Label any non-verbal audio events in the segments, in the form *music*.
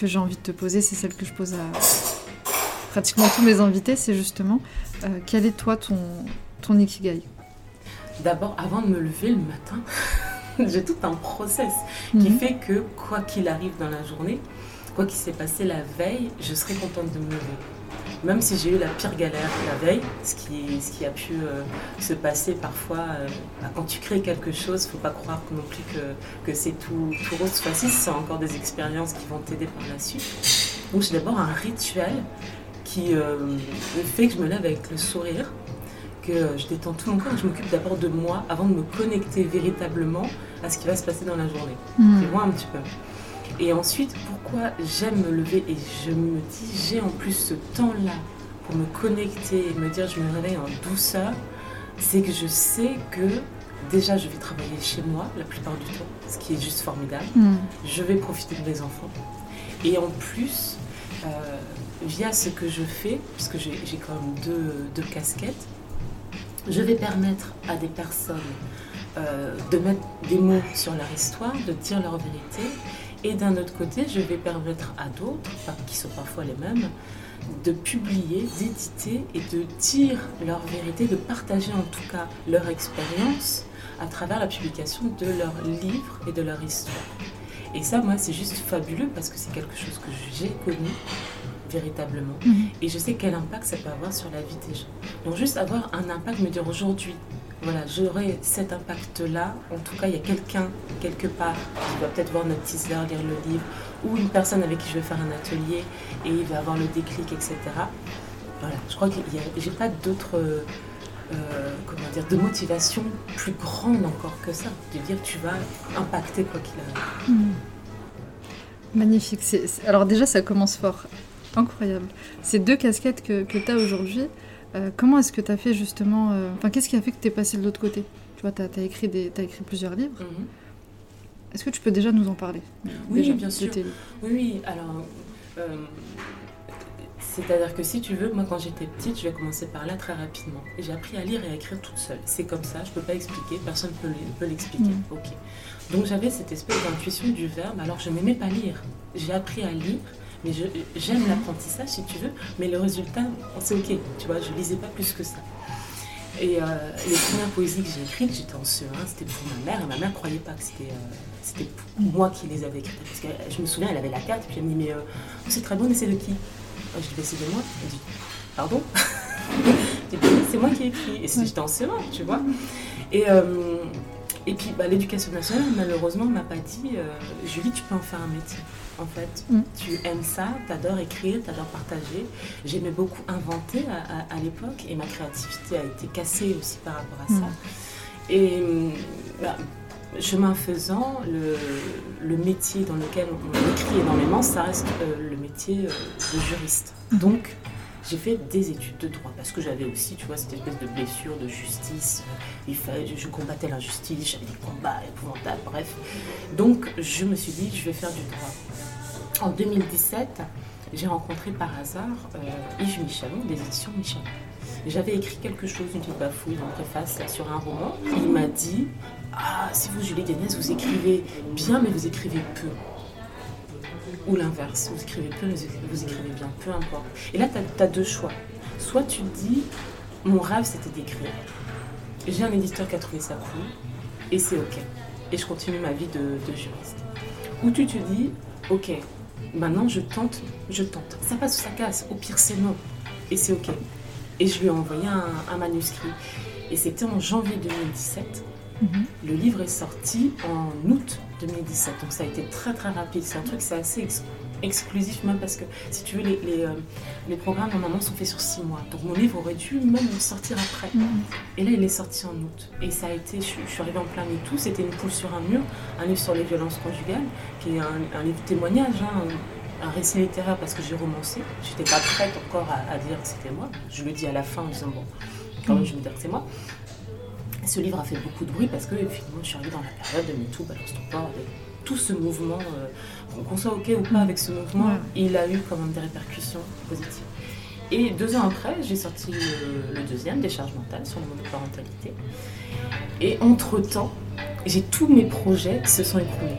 que j'ai envie de te poser, c'est celle que je pose à pratiquement tous mes invités, c'est justement euh, quel est toi ton, ton Ikigai? D'abord, avant de me lever le matin, *laughs* j'ai tout un process qui Mhm. fait que quoi qu'il arrive dans la journée, quoi qu'il s'est passé la veille, je serai contente de me lever. Même si j'ai eu la pire galère la veille, ce qui, ce qui a pu euh, se passer parfois, euh, bah, quand tu crées quelque chose, faut pas croire non plus que, que c'est tout, tout rose facile, c'est encore des expériences qui vont t'aider par la suite. Donc j'ai d'abord un rituel qui euh, fait que je me lève avec le sourire, que je détends tout mon corps, et je m'occupe d'abord de moi avant de me connecter véritablement à ce qui va se passer dans la journée. Hmm. Je vois un petit peu. Et ensuite, pourquoi j'aime me lever et je me dis, j'ai en plus ce temps-là pour me connecter et me dire, je me réveille en douceur, c'est que je sais que déjà je vais travailler chez moi la plupart du temps, ce qui est juste formidable. Hmm. Je vais profiter de mes enfants. Et en plus, euh, via ce que je fais, puisque j'ai j'ai quand même deux, deux casquettes, je vais permettre à des personnes euh, de mettre des mots sur leur histoire, de dire leur vérité. Et d'un autre côté, je vais permettre à d'autres, qui sont parfois les mêmes, de publier, d'éditer et de dire leur vérité, de partager en tout cas leur expérience à travers la publication de leurs livres et de leur histoire. Et ça, moi, c'est juste fabuleux parce que c'est quelque chose que j'ai connu véritablement. Mhm. Et je sais quel impact ça peut avoir sur la vie des gens. Donc juste avoir un impact, me dire aujourd'hui, voilà, j'aurai cet impact-là. En tout cas, il y a quelqu'un quelque part qui va peut-être voir notre teaser, lire le livre, ou une personne avec qui je vais faire un atelier et il va avoir le déclic, etc. Voilà, je crois que j'ai pas d'autres, euh, euh, comment dire, de motivation plus grande encore que ça, de dire tu vas impacter quoi qu'il arrive. Hmm. Magnifique. Alors déjà, ça commence fort. Incroyable. Ces deux casquettes que, que tu as aujourd'hui, euh, comment est-ce que tu as fait justement... euh, Enfin, qu'est-ce qui a fait que tu es passé de l'autre côté? Tu vois, tu as, écrit des, t'as écrit plusieurs livres. Mhm. Est-ce que tu peux déjà nous en parler? Oui, Déjà, bien sûr. Oui, oui, alors. euh, C'est-à-dire que si tu veux, moi quand j'étais petite, je vais commencer par là très rapidement. Et j'ai appris à lire et à écrire toute seule. C'est comme ça, je peux pas expliquer, personne ne peut, l'expliquer. Mm. Ok. Donc j'avais cette espèce d'intuition du verbe, alors je n'aimais pas lire. J'ai appris à lire, mais je- j'aime l'apprentissage si tu veux, mais le résultat, c'est ok, tu vois, je lisais pas plus que ça. Et euh, les premières poésies que j'ai écrites, j'étais en CE1, c'était pour ma mère, et ma mère croyait pas que c'était euh, c'était moi qui les avais écrites. Parce que euh, je me souviens, elle avait la carte, puis elle me dit, mais euh, c'est très beau, mais c'est de qui? Je dis, Ben, c'est de moi. Elle dit, pardon? *laughs* C'est moi qui ai écrit. Et j'étais en CE1, tu vois. Et, et puis, bah, l'éducation nationale, malheureusement, m'a pas dit, Julie, tu peux en faire un métier. En fait, Mm. tu aimes ça, tu adores écrire, tu adores partager. J'aimais beaucoup inventer à, à- à l'époque et ma créativité a été cassée aussi par rapport à ça. Mm. Et hum, bah, chemin faisant, le, le métier dans lequel on écrit énormément, ça reste euh, le métier euh, de juriste. Donc, j'ai fait des études de droit parce que j'avais aussi, tu vois, cette espèce de blessure de justice. Il fallait, je, je combattais l'injustice, j'avais des combats épouvantables, bref. Donc, je me suis dit, je vais faire du droit. En 2017, j'ai rencontré par hasard euh, Yves Michalon, des éditions Michalon. J'avais écrit quelque chose, une petite bafouille, une préface sur un roman. Il m'a dit Ah, si vous, Julie Dénès, vous écrivez bien, mais vous écrivez peu. Ou l'inverse, vous écrivez peu, mais vous écrivez bien, peu importe. Et là, tu as, deux choix. Soit tu te dis Mon rêve, c'était d'écrire. J'ai un éditeur qui a trouvé ça cool, et c'est OK. Et je continue ma vie de juriste. Ou tu te dis Ok, maintenant je tente, je tente. Ça passe ou ça casse, au pire c'est non. Et c'est ok. Et je lui ai envoyé un, un manuscrit. Et c'était en janvier 2017. Mhm. Le livre est sorti en août 2017. Donc ça a été très très rapide. C'est un truc, c'est assez exclusif même parce que si tu veux, les, les, euh, les programmes normalement sont faits sur six mois. Donc mon livre aurait dû même sortir après. Mhm. Et là, il est sorti en août. Et ça a été, je, suis- je suis arrivée en plein tout. C'était une poule sur un mur, un livre sur les violences conjugales, qui est un, un livre témoignage. hein. un récit littéraire parce que j'ai romancé. J'étais pas prête encore à, dire que c'était moi. Je le dis à la fin en disant bon, quand même, je vais dire que c'est moi. Ce livre a fait beaucoup de bruit parce que finalement, je suis arrivée dans la période de MeToo, balance ton corps, tout ce mouvement, euh, qu'on soit OK ou pas avec ce mouvement, il a eu quand même des répercussions positives. Et deux ans après, j'ai sorti le, deuxième, Des charges mentales sur la monoparentalité. Et entre-temps, j'ai tous mes projets qui se sont écroulés.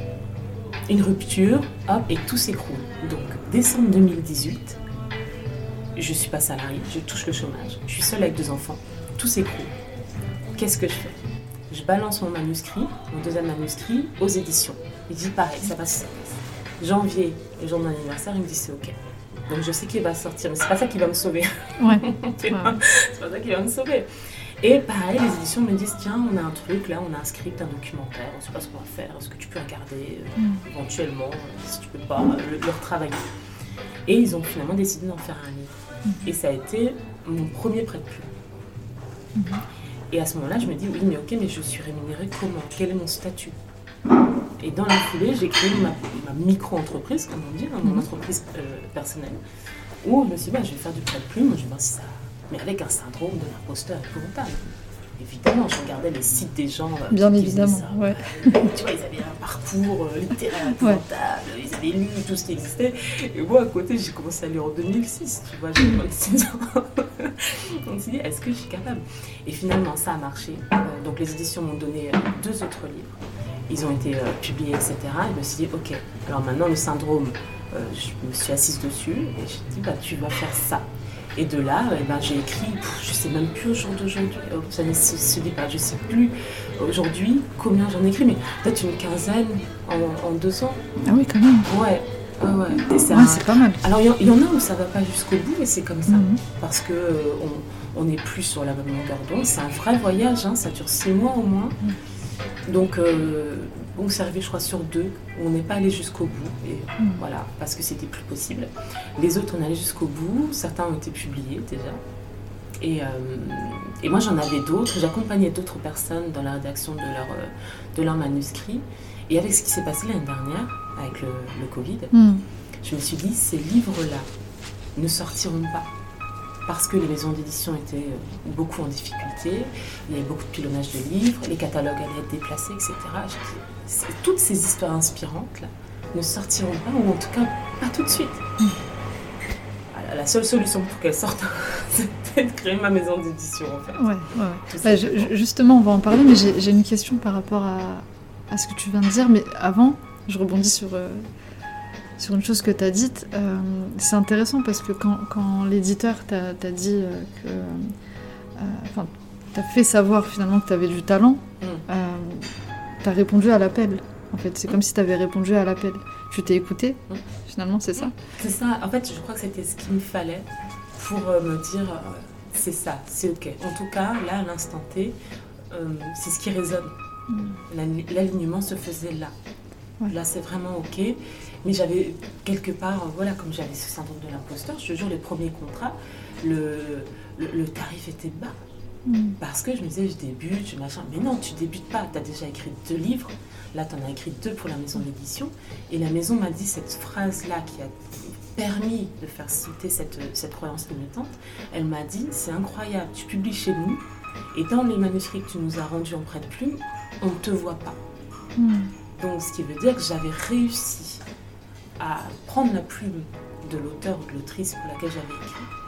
Une rupture, hop, et tout s'écroule. Donc, décembre 2018, je suis pas salariée, je touche le chômage, je suis seule avec deux enfants, tout s'écroule. Qu'est-ce que je fais? Je balance mon manuscrit, mon deuxième manuscrit, aux éditions. Il dit pareil, ça passe. Janvier, le jour de mon anniversaire, il me dit c'est ok. Donc je sais qu'il va sortir, mais c'est pas ça qui va me sauver. Ouais. *laughs* c'est pas ça qui va me sauver. Et pareil, les éditions me disent tiens, on a un truc là, on a un script, un documentaire, on sait pas ce qu'on va faire, est-ce que tu peux regarder euh, mm. éventuellement, euh, si tu peux pas, le, le retravailler. Et ils ont finalement décidé d'en faire un livre. Mm. Et ça a été mon premier prêt de plume. Mm-hmm. Et à ce moment-là, je me dis oui, mais ok, mais je suis rémunérée comment? Quel est mon statut? Et dans la foulée, j'ai créé ma, micro-entreprise, comme on dit, hein, mon mhm. entreprise euh, personnelle, où je me suis dit, bah, je vais faire du prêt de plume, je vais voir si ça. Mais avec un syndrome de l'imposteur épouvantable. Évidemment, je regardais les sites des gens. Euh, Bien évidemment, ouais. tu vois, ils avaient un parcours euh, littéraire épouvantable, ils avaient lu tout ce qui existait. Et moi, à côté, j'ai commencé à lire en 2006, tu vois, j'ai 26 ans. *laughs* On s'est dit, est-ce que je suis capable? Et finalement, ça a marché. donc, les éditions m'ont donné deux autres livres ils ont été euh, publiés, etc. Et je me suis dit, ok, alors maintenant le syndrome, euh, je me suis assise dessus et je me dit, bah, tu vas faire ça. Et de là, eh ben, j'ai écrit, je ne sais même plus au jour d'aujourd'hui, ça ne se, dit pas, je ne sais plus aujourd'hui combien j'en ai écrit, mais peut-être une quinzaine en, deux ans. Ah oui, quand même. Ouais. Ouais, ouais. c'est pas mal. Alors, il y, en a où ça va pas jusqu'au bout, et c'est comme ça. Mhm. Parce que euh, on n'est plus sur la même longueur d'onde. C'est un vrai voyage, hein, ça dure six mois au moins. Mhm. Donc, euh, on s'est arrivé, je crois, sur deux. On n'est pas allé jusqu'au bout. Et hmm. voilà, parce que c'était plus possible. Les autres, on allait jusqu'au bout. Certains ont été publiés déjà. Et, euh, et moi, j'en avais d'autres. J'accompagnais d'autres personnes dans la rédaction de leur, euh, de leur manuscrit. Et avec ce qui s'est passé l'année dernière, avec le, Covid, hmm. je me suis dit, ces livres-là ne sortiront pas parce que les maisons d'édition étaient euh, beaucoup en difficulté, il y avait beaucoup de pilonnage de livres, les catalogues allaient être déplacés, etc. toutes ces histoires inspirantes là, ne sortiront pas, ou en tout cas pas tout de suite. *laughs* la seule solution pour qu'elles sortent, *laughs* c'était de créer ma maison d'édition en fait. Ouais, ouais. Bah, justement, on va en parler, mais j'ai une question par rapport à, à, ce que tu viens de dire. Mais avant, je rebondis sur, euh, sur une chose que tu as dite. Euh, c'est intéressant parce que quand, quand l'éditeur t'a dit euh, que. Enfin, t'as fait savoir finalement que tu avais du talent, mm. Tu as répondu à l'appel. En fait, c'est comme si tu avais répondu à l'appel. Tu t'es écouté, mm. finalement, c'est ça C'est ça. En fait, je crois que c'était ce qu'il me fallait pour me dire c'est ça, c'est ok. En tout cas, là, à l'instant T, c'est ce qui résonne. Mm. L'alignement se faisait là. Là, c'est vraiment ok. Mais j'avais quelque part, voilà, comme j'avais ce syndrome de l'imposteur, je te jure, les premiers contrats, le, le, tarif était bas. Mm. Parce que je me disais, je débute, je machin. Mais non, tu débutes pas. Tu as déjà écrit deux livres. Là, tu en as écrit deux pour la maison d'édition. Et la maison m'a dit cette phrase-là qui a permis de faire sauter cette, cette croyance limitante. Elle m'a dit, c'est incroyable, tu publies chez nous. Et dans les manuscrits que tu nous as rendus en prêt de plume, on ne te voit pas. Mm. Donc, ce qui veut dire que j'avais réussi à prendre la plume de l'auteur ou de l'autrice pour laquelle j'avais écrit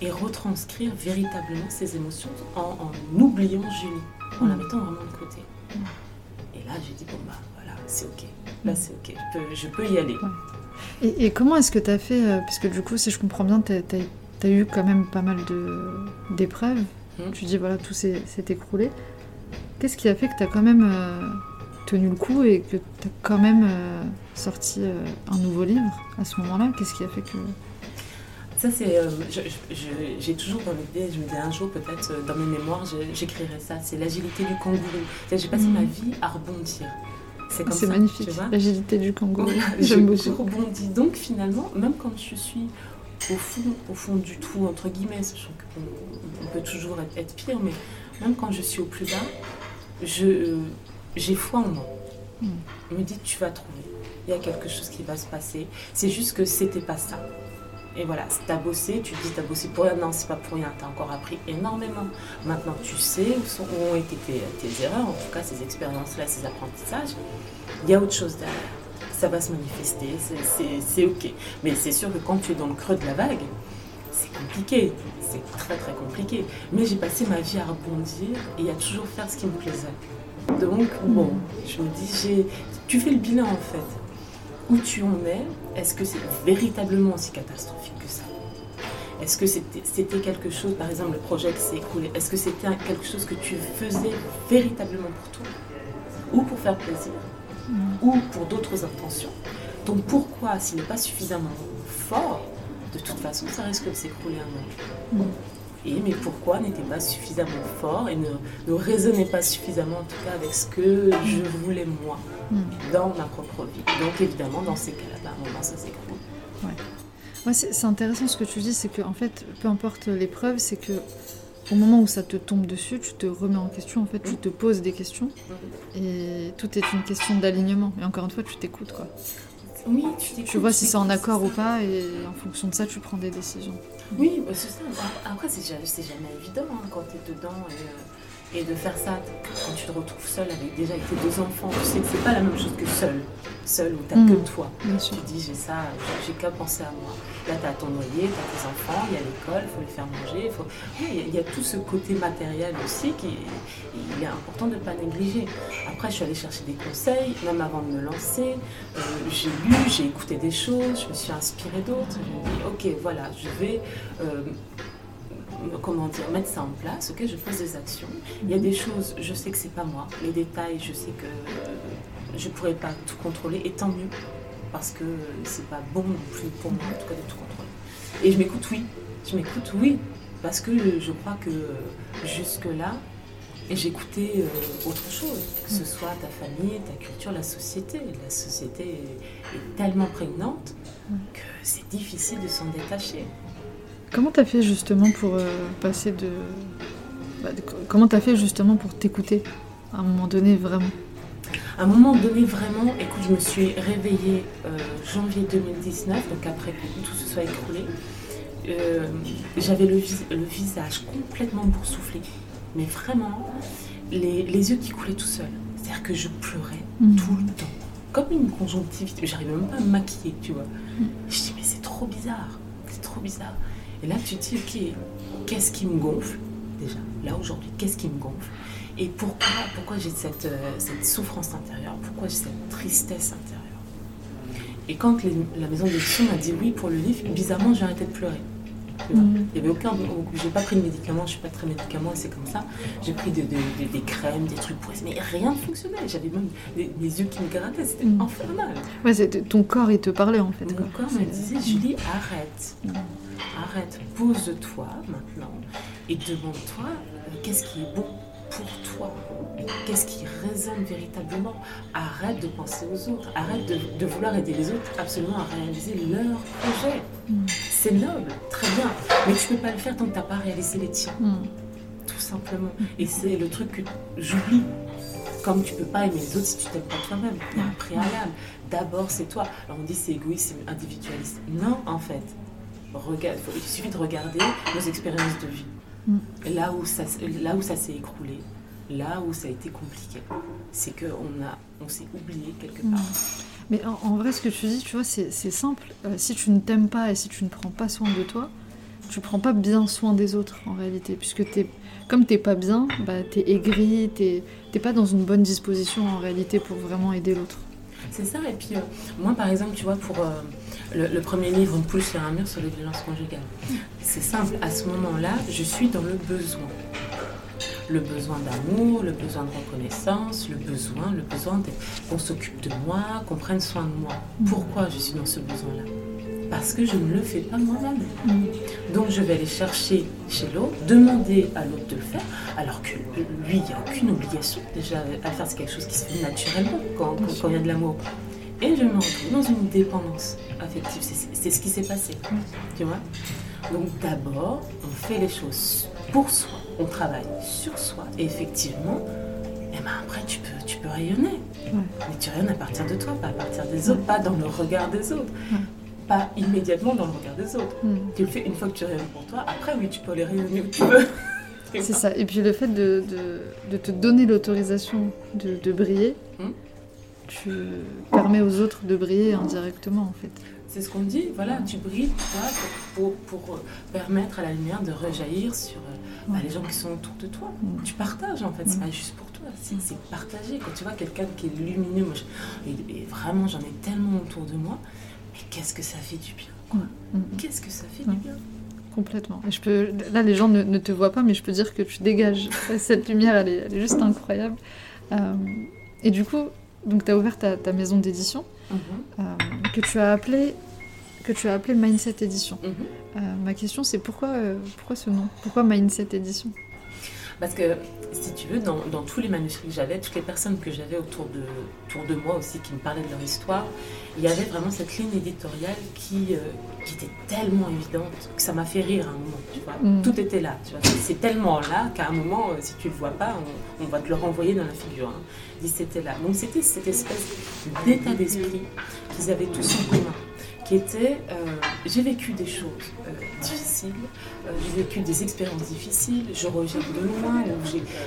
et retranscrire véritablement ses émotions en, oubliant Julie, en la mm. mettant vraiment de côté. Et là, j'ai dit, bon, bah voilà, c'est ok. Là, c'est ok, je peux, y aller. Et, comment est-ce que tu as fait, euh, parce que du coup, si je comprends bien, tu as, eu quand même pas mal d'épreuves. Mm. Tu dis, voilà, tout s'est écroulé. Qu'est-ce qui a fait que tu as quand même euh, tenu le coup et que tu as quand même euh, sorti euh, un nouveau livre à ce moment-là? Qu'est-ce qui a fait que... Ça, c'est. Euh, j'ai toujours dans l'idée, je me dis un jour, peut-être dans mes mémoires, j'écrirai ça. C'est l'agilité du kangourou. J'ai passé ma vie à rebondir. C'est magnifique, l'agilité du kangourou. *laughs* J'aime beaucoup. Je rebondis. Donc, finalement, même quand je suis au fond, au fond du trou, entre guillemets, sachant qu'on on peut toujours être, pire, mais même quand je suis au plus bas, je j'ai foi en moi. Hmm. me dit tu vas trouver. il y a quelque chose qui va se passer. C'est juste que c'était pas ça. Et voilà, tu as bossé, tu te dis, tu as bossé pour rien. Non, c'est pas pour rien, tu as encore appris énormément. Maintenant, tu sais où, ont été tes, tes, erreurs, en tout cas, ces expériences-là, ces apprentissages. Il y a autre chose derrière. Ça va se manifester, c'est OK. Mais c'est sûr que quand tu es dans le creux de la vague, c'est compliqué. C'est très, très compliqué. Mais j'ai passé ma vie à rebondir et à toujours faire ce qui me plaisait. Donc, bon, je me dis, tu fais le bilan en fait où tu en es, est-ce que c'est véritablement aussi catastrophique que ça? Est-ce que c'était quelque chose, par exemple le projet qui s'est écroulé, est-ce que c'était quelque chose que tu faisais véritablement pour toi? Ou pour faire plaisir? Mm. Ou pour d'autres intentions? Donc pourquoi, s'il n'est pas suffisamment fort, de toute façon ça risque de s'écrouler un moment mm. Et mais pourquoi n'était pas suffisamment fort et ne, ne résonnait pas suffisamment en tout cas avec ce que je voulais moi Hmm. dans ma propre vie. Donc évidemment, dans ces cas-là, bah, à un moment, ça s'écroule. Ouais. c'est intéressant ce que tu dis, c'est que en fait, peu importe l'épreuve, c'est que au moment où ça te tombe dessus, tu te remets en question, en fait, tu te poses des questions, et tout est une question d'alignement. Et encore une fois, tu t'écoutes, quoi. Oui, tu Tu vois si c'est en accord ou pas, et en fonction de ça, tu prends des décisions. Oui, bah, c'est ça. Après, c'est jamais, évident hein, quand tu es dedans. Euh, et de faire ça quand tu te retrouves seul avec déjà tes deux enfants, tu sais que c'est pas la même chose que seul. Seul où t'as que mm. toi. Tu dis j'ai ça, j'ai qu'à penser à moi. Là t'as ton noyer, t'as tes enfants, il y a l'école, il faut les faire manger. Faut... il y, a tout ce côté matériel aussi qui il est important de ne pas négliger. Après je suis allée chercher des conseils, même avant de me lancer. Euh, j'ai lu, j'ai écouté des choses, je me suis inspirée d'autres. Je me dis ok voilà, je vais euh, comment dire, mettre ça en place, ok, je pose des actions. Il y a des choses, je sais que c'est pas moi. Les détails, je sais que je pourrais pas tout contrôler, et tant mieux, parce que c'est pas bon non plus pour moi, en tout cas, de tout contrôler. Et je m'écoute, oui. Je m'écoute, oui, parce que je crois que jusque-là, j'écoutais euh, autre chose, que ce soit ta famille, ta culture, la société. La société est tellement prégnante que c'est difficile de s'en détacher. Comment t'as fait justement pour euh, passer de... Bah, de... Comment t'as fait justement pour t'écouter à un moment donné vraiment? À un moment donné vraiment, écoute, je me suis réveillée euh, janvier 2019, donc après que tout se soit écroulé. Euh, j'avais le, le, visage complètement boursouflé, mais vraiment les, les, yeux qui coulaient tout seuls. C'est-à-dire que je pleurais mmh. tout le temps, comme une conjonctivite. J'arrivais même pas à me maquiller, tu vois. Mmh. Je dis mais c'est trop bizarre, c'est trop bizarre. Et là, tu te dis, ok, qu'est-ce qui me gonfle déjà Là, aujourd'hui, qu'est-ce qui me gonfle Et pourquoi, pourquoi j'ai cette, euh, souffrance intérieure Pourquoi j'ai cette tristesse intérieure? Et quand la maison d'édition m'a dit oui pour le livre, bizarrement, j'ai arrêté de pleurer. Mhm. Il n'y avait aucun. J'ai pas pris de médicaments, je suis pas très médicament c'est comme ça. J'ai pris des crèmes, des trucs pour mais rien ne fonctionnait. J'avais même les, yeux qui me grattaient, c'était mhm. infernal. Ouais, ton corps, il te parlait en fait. Mon corps me disait Julie, arrête. Arrête, pose-toi maintenant et demande-toi euh, qu'est-ce qui est bon pour toi? Qu'est-ce qui résonne véritablement? Arrête de penser aux autres, arrête de, vouloir aider les autres absolument à réaliser leur projet. Mm. C'est noble, très bien, mais tu ne peux pas le faire tant que tu n'as pas réalisé les tiens. Mm. Tout simplement. Et c'est le truc que j'oublie. Comme tu ne peux pas aimer les autres si tu t'aimes pas toi-même. Il y a un préalable. D'abord, c'est toi. Alors on dit c'est égoïste, c'est individualiste. Non, en fait regarde, il suffit de regarder nos expériences de vie. Mm. Là où ça, là où ça s'est écroulé, là où ça a été compliqué, c'est qu'on on s'est oublié quelque part. Mm. Mais en, vrai, ce que tu dis, tu vois, c'est simple. Euh, si tu ne t'aimes pas et si tu ne prends pas soin de toi, tu prends pas bien soin des autres en réalité, puisque es, comme t'es pas bien, bah, tu es aigri, t'es pas dans une bonne disposition en réalité pour vraiment aider l'autre. C'est ça, et puis euh, moi par exemple, tu vois, pour euh, le, premier livre, Une poule sur un mur sur les violences conjugales, c'est simple, à ce moment-là, je suis dans le besoin. Le besoin d'amour, le besoin de reconnaissance, le besoin, le besoin qu'on s'occupe de moi, qu'on prenne soin de moi. Pourquoi je suis dans ce besoin-là? Parce que je ne le fais pas moi-même. Donc je vais aller chercher chez l'autre, demander à l'autre de le faire, alors que lui, il n'y a aucune obligation déjà à faire, c'est quelque chose qui se fait naturellement quand, quand, il y a de l'amour. Et je me retrouve dans une dépendance affective, c'est ce qui s'est passé, tu vois? Donc d'abord, on fait les choses pour soi, on travaille sur soi, et effectivement, et eh ben après tu peux, tu peux rayonner. Mais tu rayonnes à partir de toi, pas à partir des autres, pas dans le regard des autres. Pas immédiatement dans le regard des autres. Tu le fais une fois que tu rayonnes pour toi, après oui, tu peux les rayonner où tu veux. *laughs* C'est ça. Et puis le fait de, de, te donner l'autorisation de, de, briller, hmm? tu permets aux autres de briller indirectement en fait. C'est ce qu'on dit, voilà, tu brilles toi, pour, pour, euh, permettre à la lumière de rejaillir sur euh, bah, les gens qui sont autour de toi. Tu partages en fait, c'est pas juste pour toi, c'est partagé. Quand tu vois quelqu'un qui est lumineux, moi, et, vraiment j'en ai tellement autour de moi, mais qu'est-ce que ça fait du bien quoi. Hmm. Qu'est-ce que ça fait du bien Complètement. je peux, là, les gens ne, te voient pas, mais je peux dire que tu dégages. *laughs* Cette lumière, elle est, juste incroyable. Euh, et du coup, donc tu as ouvert ta, maison d'édition, mhm. euh, que tu as appelée que tu as appelé Mindset Edition. Mhm. Euh, ma question, c'est pourquoi, pourquoi ce nom? Pourquoi Mindset Edition? Parce que si tu veux, dans, tous les manuscrits que j'avais, toutes les personnes que j'avais autour de, autour de moi aussi qui me parlaient de leur histoire, il y avait vraiment cette ligne éditoriale qui, euh, qui était tellement évidente que ça m'a fait rire à un moment. Tu vois. Mm. Tout était là. C'est tellement là qu'à un moment, euh, si tu ne le vois pas, on, va te le renvoyer dans la figure. Hein. C'était là. Donc c'était cette espèce d'état d'esprit qu'ils avaient tous en commun qui était euh, j'ai vécu des choses euh, difficiles, euh, j'ai vécu des expériences difficiles, je reviens de loin,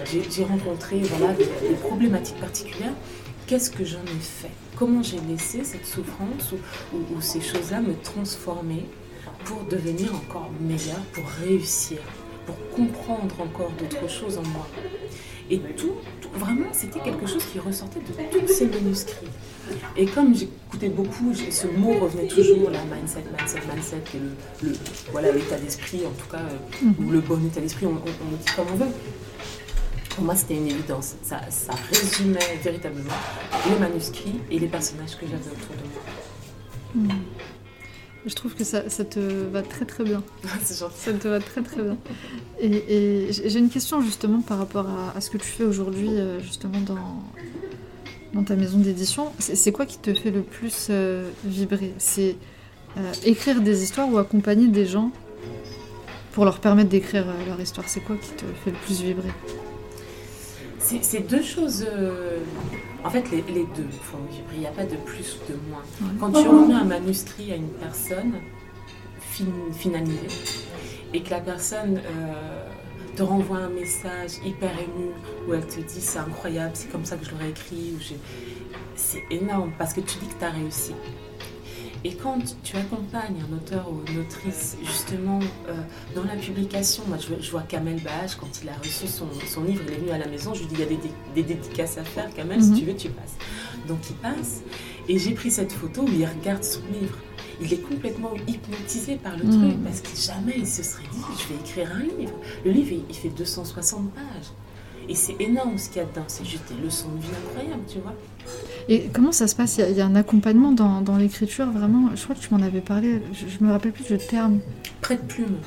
j'ai rencontré voilà, des, problématiques particulières. Qu'est-ce que j'en ai fait? Comment j'ai laissé cette souffrance ou, ou ces choses-là me transformer pour devenir encore meilleur, pour réussir, pour comprendre encore d'autres choses en moi et tout, vraiment, c'était quelque chose qui ressortait de tous ces manuscrits. Et comme j'écoutais beaucoup, ce mot revenait toujours, la mindset, mindset, mindset, est le, voilà l'état d'esprit, en tout cas, euh, ou le bon état d'esprit, on, on, dit comme on veut. Pour moi, c'était une évidence. Ça, ça, résumait véritablement les manuscrits et les personnages que j'avais autour de moi. Mhm. Je trouve que ça, te va très très bien. *laughs* C'est gentil. Ça te va très très bien. Et, j'ai une question justement par rapport à, ce que tu fais aujourd'hui, euh, justement dans, dans ta maison d'édition. C'est quoi qui te fait le plus euh, vibrer? C'est euh, écrire des histoires ou accompagner des gens pour leur permettre d'écrire leur histoire? C'est quoi qui te fait le plus vibrer? C'est deux choses en fait, les, deux Il n'y a pas de plus ou de moins. Quand tu remets un manuscrit à une personne finalisée et que la personne euh, te renvoie un message hyper ému où elle te dit c'est incroyable, c'est comme ça que je l'aurais écrit, c'est énorme parce que tu dis que tu as réussi. Et quand tu accompagnes un auteur ou une autrice justement euh, dans la publication, moi je, vois Kamel Bach, quand il a reçu son, livre, il est venu à la maison, je lui dis il y a des, dédicaces à faire, Kamel, si mhm. tu veux, tu passes. Donc il passe, et j'ai pris cette photo où il regarde son livre. Il est complètement hypnotisé par le truc, mhm. parce que jamais il se serait dit je vais écrire un livre. Le livre, il, il fait 260 pages. Et c'est énorme ce qu'il y a dedans, c'est juste des leçons de vie incroyables, tu vois. Et comment ça se passe? Il y, a, un accompagnement dans, dans l'écriture, vraiment? Je crois que tu m'en avais parlé, je, me rappelle plus du terme. Près de plume.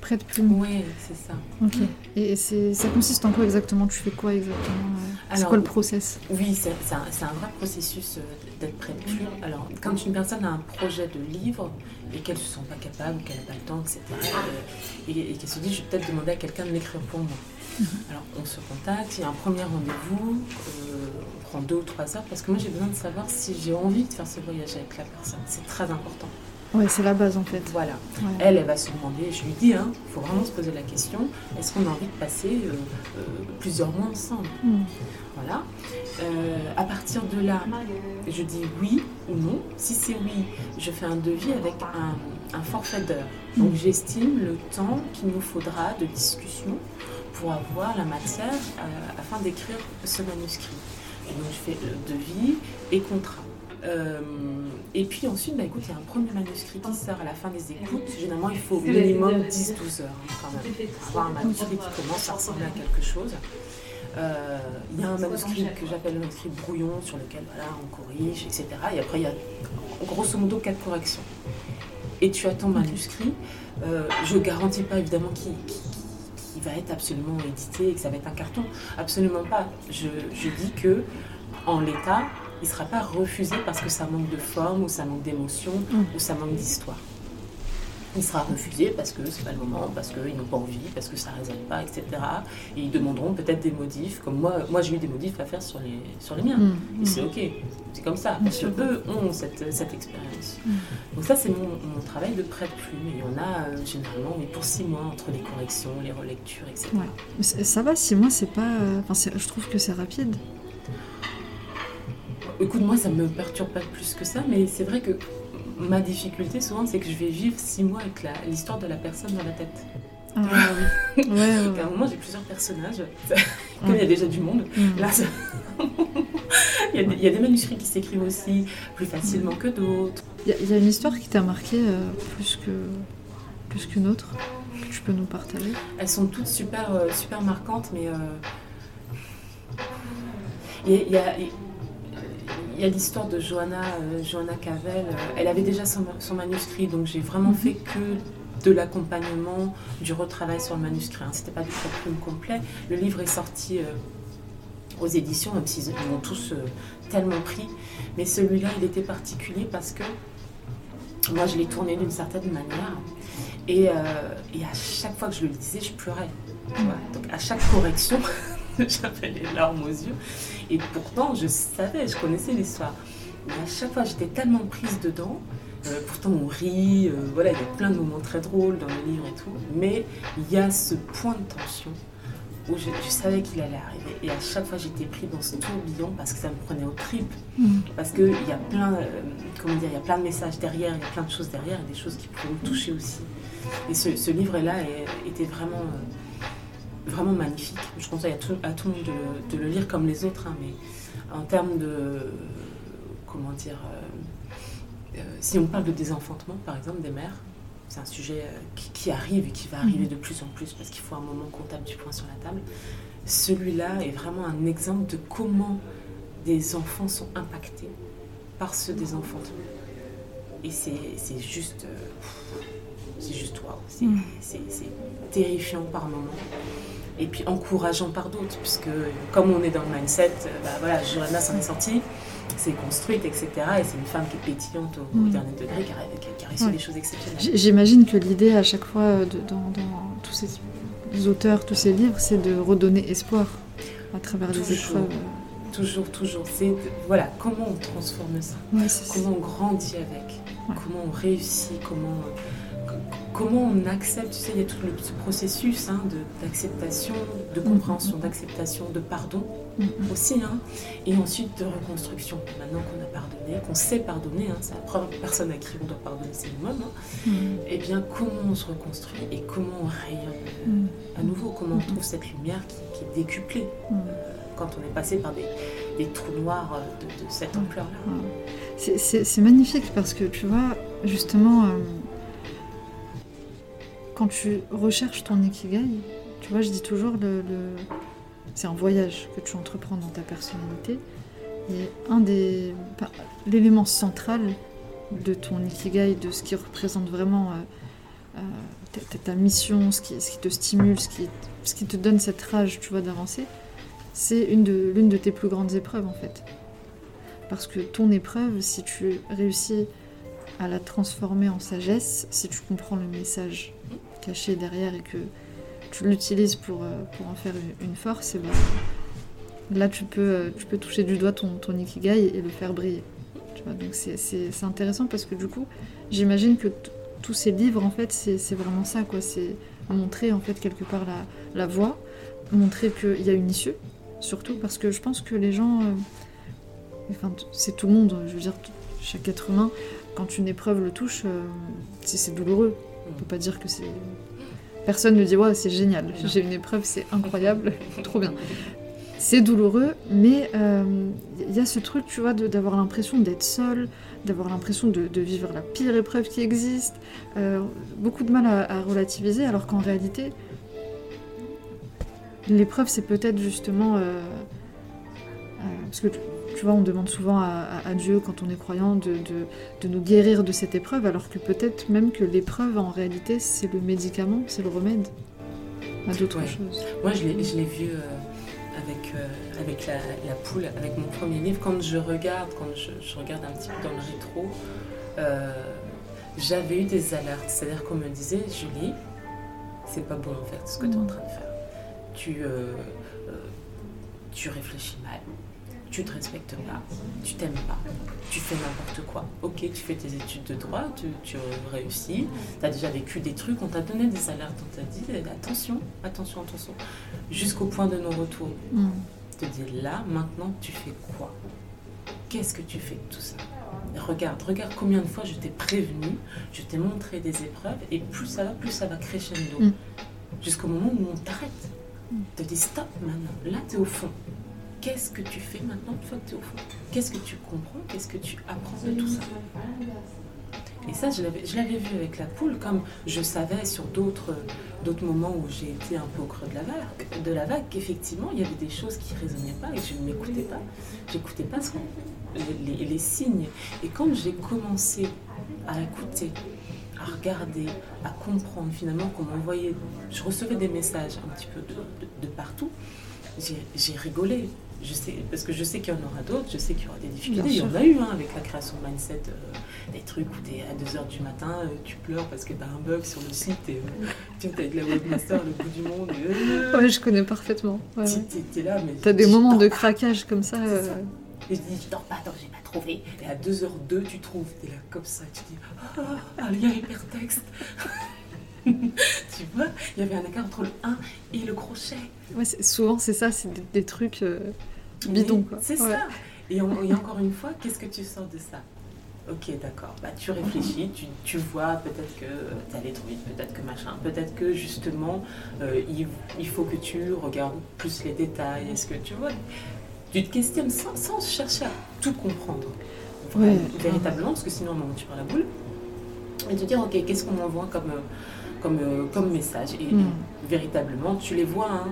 Près de plume. Oui, c'est ça. Ok. Et ça consiste en quoi exactement? Tu fais quoi exactement? C'est quoi le process? Oui, c'est un, un, vrai processus euh, d'être près de plume. Alors, quand une personne a un projet de livre et qu'elle ne se sent pas capable, qu'elle n'a pas le temps, etc., euh, et, qu'elle se dit, je vais peut-être demander à quelqu'un de l'écrire pour moi. Mhm. Alors, on se contacte, il y a un premier rendez-vous. Euh, deux ou trois heures parce que moi j'ai besoin de savoir si j'ai envie de faire ce voyage avec la personne. C'est très important. Oui, c'est la base en fait. Voilà. Elle, elle va se demander, je lui dis, il hein, faut vraiment se poser la question, est-ce qu'on a envie de passer euh, euh, plusieurs mois ensemble? Hmm. Voilà. Euh, à partir de là, je dis oui ou non. Si c'est oui, je fais un devis avec un, un forfait d'heures. Donc hmm. j'estime le temps qu'il nous faudra de discussion pour avoir la matière afin d'écrire ce manuscrit donc je fais devis et contrat. Euh, et puis ensuite, bah, écoute, il y a un premier manuscrit qui sort à la fin des écoutes. Généralement, il faut au minimum 10-12 heures hein, quand même pour avoir un manuscrit qui commence à ressembler à quelque chose. Euh, il y a un manuscrit que j'appelle le manuscrit brouillon sur lequel voilà, on corrige, etc. Et après, il y a grosso modo quatre corrections. Et tu as ton manuscrit. Euh, je ne garantis pas évidemment qu'il va être absolument édité et que ça va être un carton. Absolument pas. Je, dis que en l'état, il ne sera pas refusé parce que ça manque de forme ou ça manque d'émotion mm. ou ça manque d'histoire. Il sera refusé parce que c'est pas le moment, parce qu'ils n'ont pas envie, parce que ça ne résonne pas, etc. Et ils demanderont peut-être des modifs, comme moi, moi j'ai eu des modifs à faire sur les, sur les miens. Mm, Et c'est ok, c'est comme ça, parce sûr. qu'eux ont cette, cette expérience. Mm. Donc ça c'est mon, mon travail de prête-plume. Et on a euh, généralement, mais pour six mois, entre les corrections, les relectures, etc. Ouais. Ça va, six mois, c'est pas. euh, Enfin, je trouve que c'est rapide. Écoute, moi ça me perturbe pas plus que ça, mais c'est vrai que ma difficulté souvent c'est que je vais vivre six mois avec l'histoire de la personne dans la tête. Ah oui. *laughs* Ouais, ouais, à un moment j'ai plusieurs personnages, *laughs* comme il y a déjà du monde. Mm. Là, ça- *laughs* il, y a des, il y a des manuscrits qui s'écrivent aussi plus facilement que d'autres. Il y, a- il y a une histoire qui t'a marqué euh, plus que plus qu'une autre que tu peux nous partager? Elles sont toutes super, euh, super marquantes, mais euh, il y a, y y a l'histoire de Johanna, euh, Johanna Cavell. euh, elle avait déjà son, son manuscrit, donc j'ai vraiment Mhm. fait que de l'accompagnement, du retravail sur le manuscrit. Hein. C'était pas du plume complet. Le livre est sorti euh, aux éditions, même s'ils ils m'ont tous euh, tellement pris. Mais celui-là, il était particulier parce que moi, je l'ai tourné d'une certaine manière. Et, euh, et à chaque fois que je le lisais, je pleurais. vois. Donc à chaque correction, *laughs* *laughs* j'avais les larmes aux yeux. Et pourtant, je savais, je connaissais l'histoire. Mais à chaque fois, j'étais tellement prise dedans. Euh, pourtant, on rit, euh, voilà, il y a plein de moments très drôles dans le livre et tout. Mais il y a ce point de tension où je, je savais qu'il allait arriver. Et à chaque fois, j'étais prise dans ce tourbillon parce que ça me prenait au tripes. Mm. Parce qu'il y a plein, euh, comment dire, il y a plein de messages derrière, il y a plein de choses derrière, et des choses qui pourraient me toucher aussi. Et ce, ce livre-là était vraiment, euh, vraiment magnifique. Je conseille à tout, à tout le monde de le, de le lire comme les autres, hein, mais en termes de, comment dire, euh, euh, si on parle de désenfantement, par exemple, des mères, c'est un sujet euh, qui, qui arrive et qui va arriver de plus en plus parce qu'il faut un moment comptable du point sur la table. Celui-là est vraiment un exemple de comment des enfants sont impactés par ce désenfantement. Et c'est juste, euh, c'est juste waouh, c'est Mm. c'est terrifiant par moments. Et puis encourageant par d'autres, puisque comme on est dans le mindset, euh, bah voilà, Johanna s'en est sortie, c'est construite, etc. Et c'est une femme qui est pétillante au, Mm. dernier degré, qui a, qui a- qui a réussi Ouais. des choses exceptionnelles. J'imagine que l'idée à chaque fois euh, de- dans, dans tous ces auteurs, tous ces livres, c'est de redonner espoir à travers les épreuves. Toujours, toujours. C'est voilà, comment on transforme ça? Ouais, comment on grandit avec, Ouais. comment on réussit, comment, co- comment on accepte. Tu sais, il y a tout le, ce processus hein, d'acceptation, de compréhension, d'acceptation, de pardon Mm, mm. aussi, hein, et ensuite de reconstruction. Maintenant qu'on a pardonné, qu'on sait pardonner, hein, c'est la première personne à qui on doit pardonner, c'est nous-mêmes, hein, Mm, eh bien, comment on se reconstruit et comment on rayonne euh, à nouveau, comment on trouve cette lumière qui, qui est décuplée mm. quand on est passé par des, des trous noirs euh, de, de cette ampleur-là. C'est magnifique parce que tu vois, justement, euh, quand tu recherches ton ikigai, tu vois, je dis toujours, le, c'est un voyage que tu entreprends dans ta personnalité. Et un des. L'élément central de ton ikigai, de ce qui représente vraiment euh, euh, ta, mission, ce qui, te stimule, ce qui, ce qui te donne cette rage, tu vois, d'avancer, c'est une de- l'une de tes plus grandes épreuves en fait. Parce que ton épreuve, si tu réussis à la transformer en sagesse, si tu comprends le message caché derrière et que tu l'utilises pour, euh, pour en faire une, force, et ben, là tu peux, euh, tu peux toucher du doigt ton, ton ikigai et le faire briller. Tu vois, donc c'est- intéressant parce que du coup, j'imagine que tous ces livres, en fait, c'est vraiment ça, quoi. C'est montrer, en fait, quelque part la, la voie, montrer qu'il y a une issue, surtout parce que je pense que les gens... euh, Enfin, c'est tout le monde, je veux dire, chaque être humain, quand une épreuve le touche, euh, c'est douloureux. On peut pas dire que c'est. Personne ne dit, ouais, c'est génial, j'ai une épreuve, c'est incroyable, *laughs* trop bien. C'est douloureux, mais il y a ce truc, tu vois, d'avoir l'impression d'être seul, d'avoir l'impression de, de vivre la pire épreuve qui existe, euh, beaucoup de mal à, à relativiser, alors qu'en réalité, l'épreuve, c'est peut-être justement. euh, euh, parce que tu, vois, on demande souvent à, à- à Dieu, quand on est croyant, de, de- de nous guérir de cette épreuve, alors que peut-être même que l'épreuve, en réalité, c'est le médicament, c'est le remède à d'autres Ouais. choses. Moi, je l'ai je l'ai vu euh, avec, euh, avec la, la poule, avec mon premier livre. Quand je regarde, quand je, je regarde un petit peu dans le rétro, euh, j'avais eu des alertes. C'est-à-dire qu'on me disait, Julie, c'est pas bon en fait ce que tu es en train de faire. Tu, tu réfléchis mal, tu te respectes pas, tu t'aimes pas, tu fais n'importe quoi. Ok, tu fais tes études de droit, tu, tu réussis, tu as déjà vécu des trucs, on t'a donné des alertes, on t'a dit attention, attention, attention, jusqu'au point de non-retour. Mm. Te dire là, maintenant, tu fais quoi? Qu'est-ce que tu fais de tout ça? Regarde, regarde combien de fois je t'ai prévenu, je t'ai montré des épreuves, et plus ça va, plus ça va crescendo. Mm. Jusqu'au moment où on t'arrête. Mm. Te dit stop maintenant, là tu es au fond. Qu'est-ce que tu fais maintenant une fois que tu es au fond? Qu'est-ce que tu comprends? Qu'est-ce que tu apprends de tout ça? Et ça, je l'avais vu avec la poule, comme je savais sur d'autres moments où j'ai été un peu au creux de la vague, de la vague qu'effectivement, il y avait des choses qui ne résonnaient pas et je ne m'écoutais pas. J'écoutais pas les, signes. Et quand j'ai commencé à écouter, à regarder, à comprendre finalement qu'on m'envoyait, je recevais des messages un petit peu de partout, j'ai rigolé je sais, parce que je sais qu'il y en aura d'autres, je sais qu'il y aura des difficultés. Il y en a eu hein, avec la création de mindset, euh, des trucs où es à 2h du matin, euh, tu pleures parce que tu as un bug sur le site et euh, tu es avec la webmaster, le bout du monde. Oui, je connais parfaitement. Ouais, tu es, là, mais. Tu as des moments de craquage comme ça. Et je dis, je dors pas, attends, j'ai pas trouvé. Et à 2h02, tu trouves, tu es là comme ça, tu dis, ah, un lien hypertexte. *laughs* tu vois, il y avait un écart entre le 1 et le crochet. Ouais, souvent, c'est ça, c'est des, trucs euh, bidons. C'est ça. Et, encore une fois, qu'est-ce que tu sors de ça? Ok, d'accord. Bah, tu réfléchis, tu, tu vois peut-être que tu allais trop vite, peut-être que machin, peut-être que justement, euh, il, il, faut que tu regardes plus les détails. Est-ce que tu vois? Tu te questionnes sans, sans chercher à tout comprendre. Véritablement, parce que sinon, on tu par la boule. Et te dire, ok, qu'est-ce qu'on m'envoie comme. Euh, comme, euh, comme message. Et mm. véritablement, tu les vois, hein.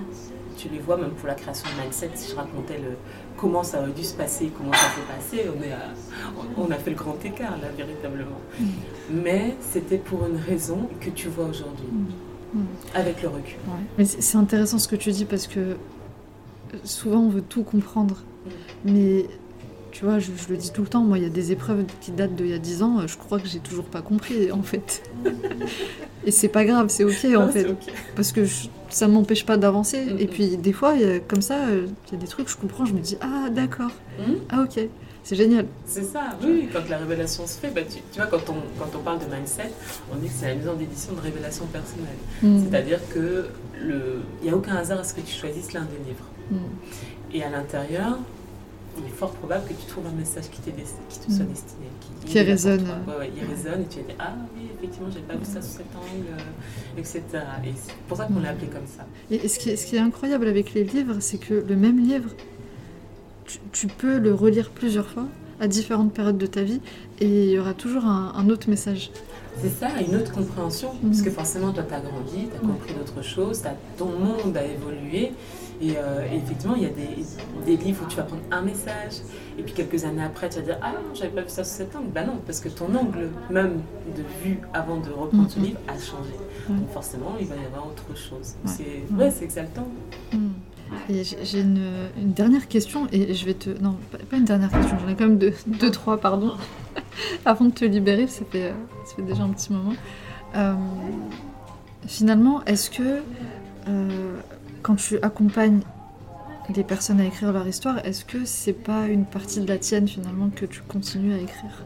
tu les vois même pour la création de Mindset, si je racontais le, comment ça aurait dû se passer, comment ça s'est passé, on, est on, a fait le grand écart là, véritablement. Mm. Mais c'était pour une raison que tu vois aujourd'hui, mm. avec le recul. Mais c'est intéressant ce que tu dis parce que souvent on veut tout comprendre, mais tu vois, je, le dis tout le temps, moi, il y a des épreuves qui datent d'il y a 10 ans, je crois que j'ai toujours pas compris, en fait. *laughs* et c'est pas grave, c'est ok, en fait. Parce que ça m'empêche pas d'avancer. Mm, et puis, des fois, comme ça, il y a des trucs, je comprends, je me dis, ah, d'accord. Mm. Ah, ok. C'est génial. C'est ça, oui, quand la révélation se fait, bah, tu, vois, quand on, quand on parle de mindset, on dit que c'est la maison d'édition de révélation personnelle. C'est-à-dire que il n'y a aucun hasard à ce que tu choisisses l'un des livres. Et à l'intérieur, il est fort probable que tu trouves un message qui, qui te soit mm. destiné. Qui, résonne. Ouais, il résonne et tu dire Ah oui, effectivement, j'ai pas vu ça sous cet angle, euh, etc. Et c'est pour ça qu'on l'a appelé comme ça. Et ce qui, est, ce qui est incroyable avec les livres, c'est que le même livre, tu, peux le relire plusieurs fois à différentes périodes de ta vie et il y aura toujours un, autre message. C'est ça, une autre compréhension, mm. parce que forcément, toi, tu as grandi, tu as compris d'autres choses, ton monde a évolué. Euh, et, effectivement, il y a des, livres où tu vas prendre un message, et puis quelques années après, tu vas dire Ah non, j'avais pas vu ça sous cet angle. Bah non, parce que ton angle même de vue avant de reprendre ce mm-hmm. livre a changé. Donc forcément, il va y avoir autre chose. C'est ouais, c'est exaltant. Mm. J'ai une, dernière question, et je vais te. Non, pas une dernière question, j'en ai quand même deux, deux trois, pardon. *laughs* Avant de te libérer, ça fait, fait déjà un petit moment. Euh, finalement, est-ce que euh, quand tu accompagnes les personnes à écrire leur histoire, est-ce que c'est pas une partie de la tienne finalement que tu continues à écrire?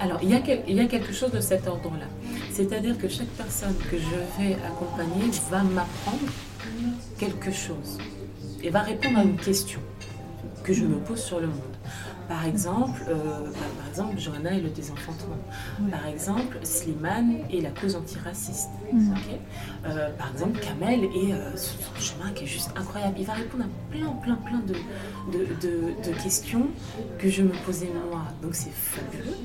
Alors, il y a quelque chose de cet ordre-là. C'est-à-dire que chaque personne que je vais accompagner va m'apprendre quelque chose et va répondre à une question que je me pose sur le monde. Par exemple, euh, bah, par exemple, Johanna et le désenfantement. Par exemple, Slimane et la cause antiraciste. Mm. Euh, par exemple, Kamel et euh, son chemin qui est juste incroyable. Il va répondre à plein, plein, plein de, de, questions que je me posais moi. Donc c'est fabuleux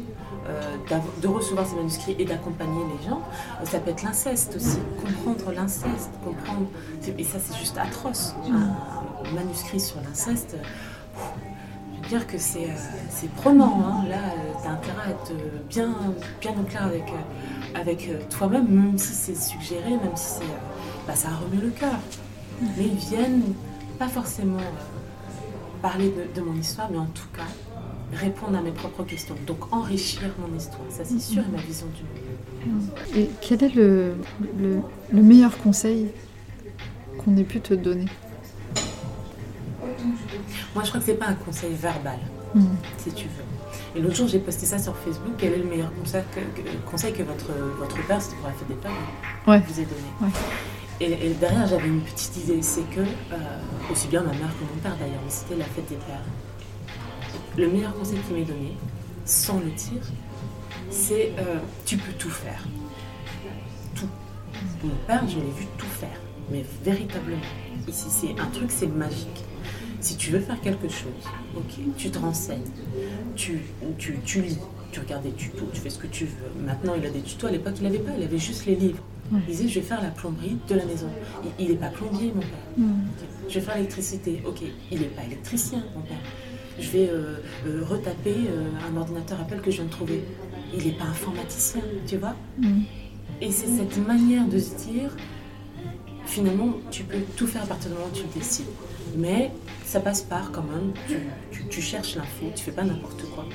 de recevoir ces manuscrits et d'accompagner les gens. ça peut être l'inceste aussi, comprendre l'inceste, comprendre. Et ça, c'est juste atroce. Mm. Un manuscrit sur l'inceste dire que c'est euh, prenant. Hein. Là, euh, tu as intérêt à être bien, bien au clair avec, euh, avec toi-même, même si c'est suggéré, même si c'est, bah, ça remet le cœur. Mais ils viennent pas forcément parler de, mon histoire, mais en tout cas répondre à mes propres questions. Donc enrichir mon histoire, ça c'est sûr, et ma vision du monde. Et quel est le, le meilleur conseil qu'on ait pu te donner? Moi je crois que c'est pas un conseil verbal, Mm. si tu veux. Et l'autre jour j'ai posté ça sur Facebook, quel est le meilleur conseil que, que- conseil que votre, votre père, c'était pour la fête des pères, Ouais. vous ait donné Ouais. et, et derrière j'avais une petite idée, c'est que, euh, aussi bien ma mère que mon père d'ailleurs, mais c'était la fête des pères. Le meilleur conseil qu'il m'ait donné, sans le dire, c'est euh, tu peux tout faire. Tout. Mon père, je l'ai vu tout faire, mais véritablement. Ici, c'est un truc, c'est magique. Si tu veux faire quelque chose, ok, tu te renseignes, tu, tu, tu lis, tu regardes des tutos, tu fais ce que tu veux. Maintenant, il a des tutos, à l'époque, il n'avait pas, il avait juste les livres. Ouais. Il disait, je vais faire la plomberie de la maison. Il n'est pas plombier, mon père. Je vais faire l'électricité. Ok, il n'est pas électricien, mon père. Je vais euh, euh, retaper euh, un ordinateur Apple que je viens de trouver. Il n'est pas informaticien, tu vois. Et c'est cette manière de se dire, finalement, tu peux tout faire à partir du moment où tu le décides. Mais ça passe par quand même, tu, tu- tu cherches l'info, tu fais pas n'importe quoi.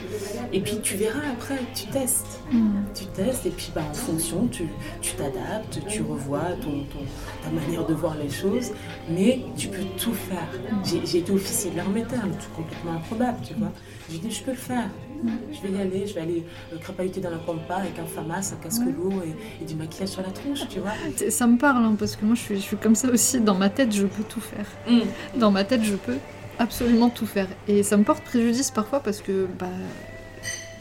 Et puis tu verras après, tu testes. Mm. Tu testes et puis bah, en fonction, tu t'adaptes, tu revois ton, ton- ta manière de voir les choses, mais tu peux tout faire. J'ai j'ai été officier de l'armée mais tout complètement improbable, tu vois. J'ai dit, je peux le faire. Je vais y aller, je vais aller euh, crapahuter dans la pampa avec un famas, un casque Ouais. lourd et, et du maquillage sur la tronche, tu vois. *laughs* Ça me parle, hein, parce que moi je suis, je suis comme ça aussi. Dans ma tête, je peux tout faire. Dans ma tête, je peux absolument tout faire. Et ça me porte préjudice parfois parce que bah,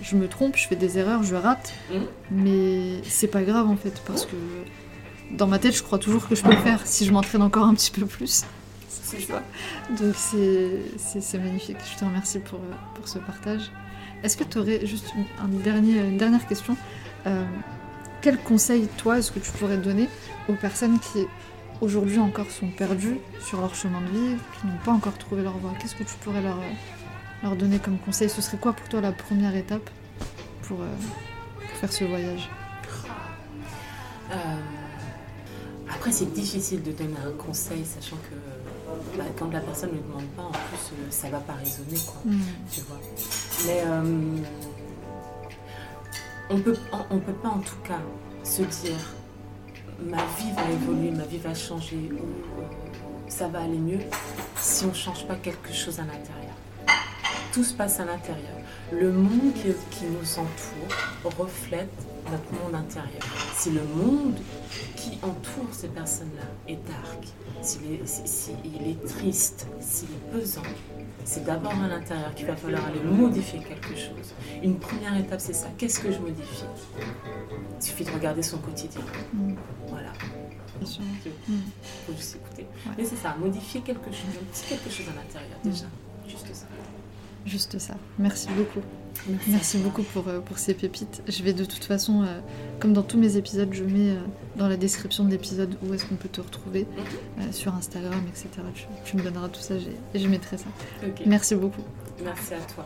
je me trompe, je fais des erreurs, je rate. Mm. Mais c'est pas grave en fait, parce que dans ma tête, je crois toujours que je peux le faire si je m'entraîne encore un petit peu plus. C'est ça. Donc c'est magnifique. Je te remercie pour, euh, pour ce partage. Est-ce que tu aurais juste une, un dernier, une dernière question Euh, Quel conseil, toi, est-ce que tu pourrais donner aux personnes qui aujourd'hui encore sont perdues sur leur chemin de vie, qui n'ont pas encore trouvé leur voie? Qu'est-ce que tu pourrais leur, leur donner comme conseil? Ce serait quoi pour toi la première étape pour, euh, pour faire ce voyage? Euh, après, c'est difficile de donner un conseil, sachant que bah, quand la personne ne le demande pas, en plus, ça va pas résonner, quoi. Hmm. tu vois? Mais euh, on on peut pas en tout cas se dire ma vie va évoluer, ma vie va changer, ou euh, ça va aller mieux si on change pas quelque chose à l'intérieur. Tout se passe à l'intérieur. Le monde qui nous entoure reflète notre monde intérieur. Si le monde qui entoure ces personnes-là est dark, s'il est, si- s'il est triste, s'il est pesant, c'est d'abord à l'intérieur qu'il va falloir aller modifier quelque chose. Une première étape, c'est ça. Qu'est-ce que je modifie? Il suffit de regarder son quotidien. Mm. Voilà, il Mm. faut juste écouter. Ouais. Mais c'est ça, modifier quelque chose, un petit quelque chose à l'intérieur déjà. Juste ça. Juste ça. Merci beaucoup. Merci beaucoup pour, euh, pour ces pépites. Je vais de toute façon, euh, comme dans tous mes épisodes, je mets euh, dans la description de l'épisode où est-ce qu'on peut te retrouver, euh, sur Instagram, etc. Tu, tu me donneras tout ça, et je mettrai ça. Merci beaucoup. Merci à toi.